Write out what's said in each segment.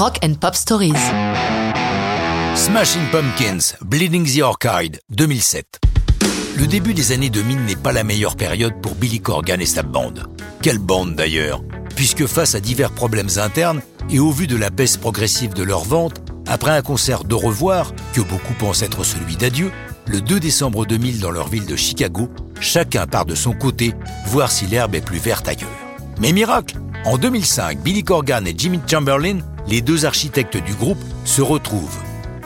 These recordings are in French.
Rock and Pop Stories. Smashing Pumpkins, Bleeding the Orchid, 2007. Le début des années 2000 n'est pas la meilleure période pour Billy Corgan et sa bande. Quelle bande d'ailleurs Puisque face à divers problèmes internes et au vu de la baisse progressive de leurs ventes, après un concert de revoir, que beaucoup pensent être celui d'adieu, le 2 décembre 2000 dans leur ville de Chicago, chacun part de son côté voir si l'herbe est plus verte ailleurs. Mais miracle En 2005, Billy Corgan et Jimmy Chamberlain, les deux architectes du groupe, se retrouvent.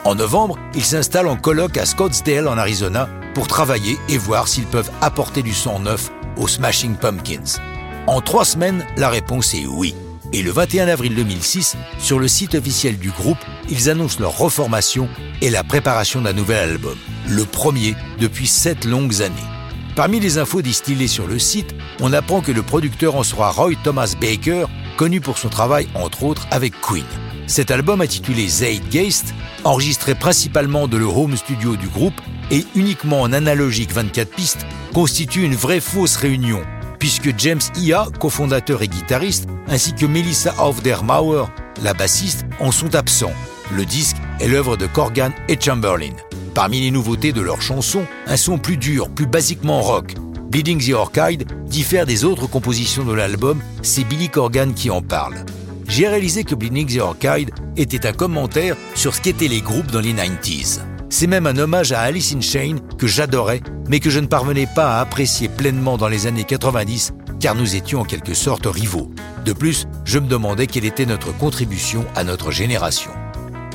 En novembre, ils s'installent en colloque à Scottsdale en Arizona pour travailler et voir s'ils peuvent apporter du son neuf aux Smashing Pumpkins. En trois semaines, la réponse est oui. Et le 21 avril 2006, sur le site officiel du groupe, ils annoncent leur reformation et la préparation d'un nouvel album, le premier depuis sept longues années. Parmi les infos distillées sur le site, on apprend que le producteur en sera Roy Thomas Baker, connu pour son travail entre autres avec Queen. Cet album intitulé Zeitgeist, enregistré principalement de le home studio du groupe et uniquement en analogique 24 pistes, constitue une vraie fausse réunion, puisque James Ia, cofondateur et guitariste, ainsi que Melissa Aufdermauer, la bassiste, en sont absents. Le disque est l'œuvre de Corgan et Chamberlain. Parmi les nouveautés de leurs chansons, un son plus dur, plus basiquement rock. Bleeding the Orchid diffère des autres compositions de l'album, c'est Billy Corgan qui en parle. J'ai réalisé que Bleeding the Orchid était un commentaire sur ce qu'étaient les groupes dans les 90s. C'est même un hommage à Alice in Chains que j'adorais, mais que je ne parvenais pas à apprécier pleinement dans les années 90, car nous étions en quelque sorte rivaux. De plus, je me demandais quelle était notre contribution à notre génération.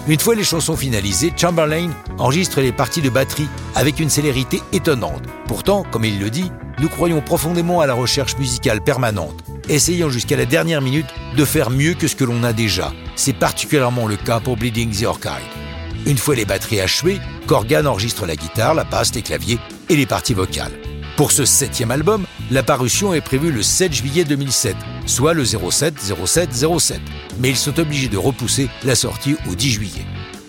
Une fois les chansons finalisées, Chamberlain enregistre les parties de batterie avec une célérité étonnante. Pourtant, comme il le dit, nous croyons profondément à la recherche musicale permanente, essayant jusqu'à la dernière minute de faire mieux que ce que l'on a déjà. C'est particulièrement le cas pour Bleeding the Orchid. Une fois les batteries achevées, Corgan enregistre la guitare, la basse, les claviers et les parties vocales. Pour ce septième album, la parution est prévue le 7 juillet 2007, soit le 07 07 07, mais ils sont obligés de repousser la sortie au 10 juillet.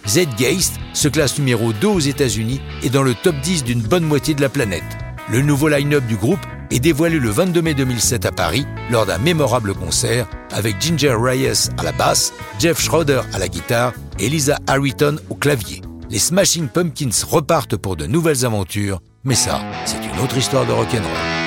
Z-Geist se classe numéro 2 aux États-Unis et dans le top 10 d'une bonne moitié de la planète. Le nouveau line-up du groupe est dévoilé le 22 mai 2007 à Paris lors d'un mémorable concert avec Ginger Reyes à la basse, Jeff Schroeder à la guitare et Lisa Harrington au clavier. Les Smashing Pumpkins repartent pour de nouvelles aventures, mais ça, c'est une autre histoire de rock'n'roll.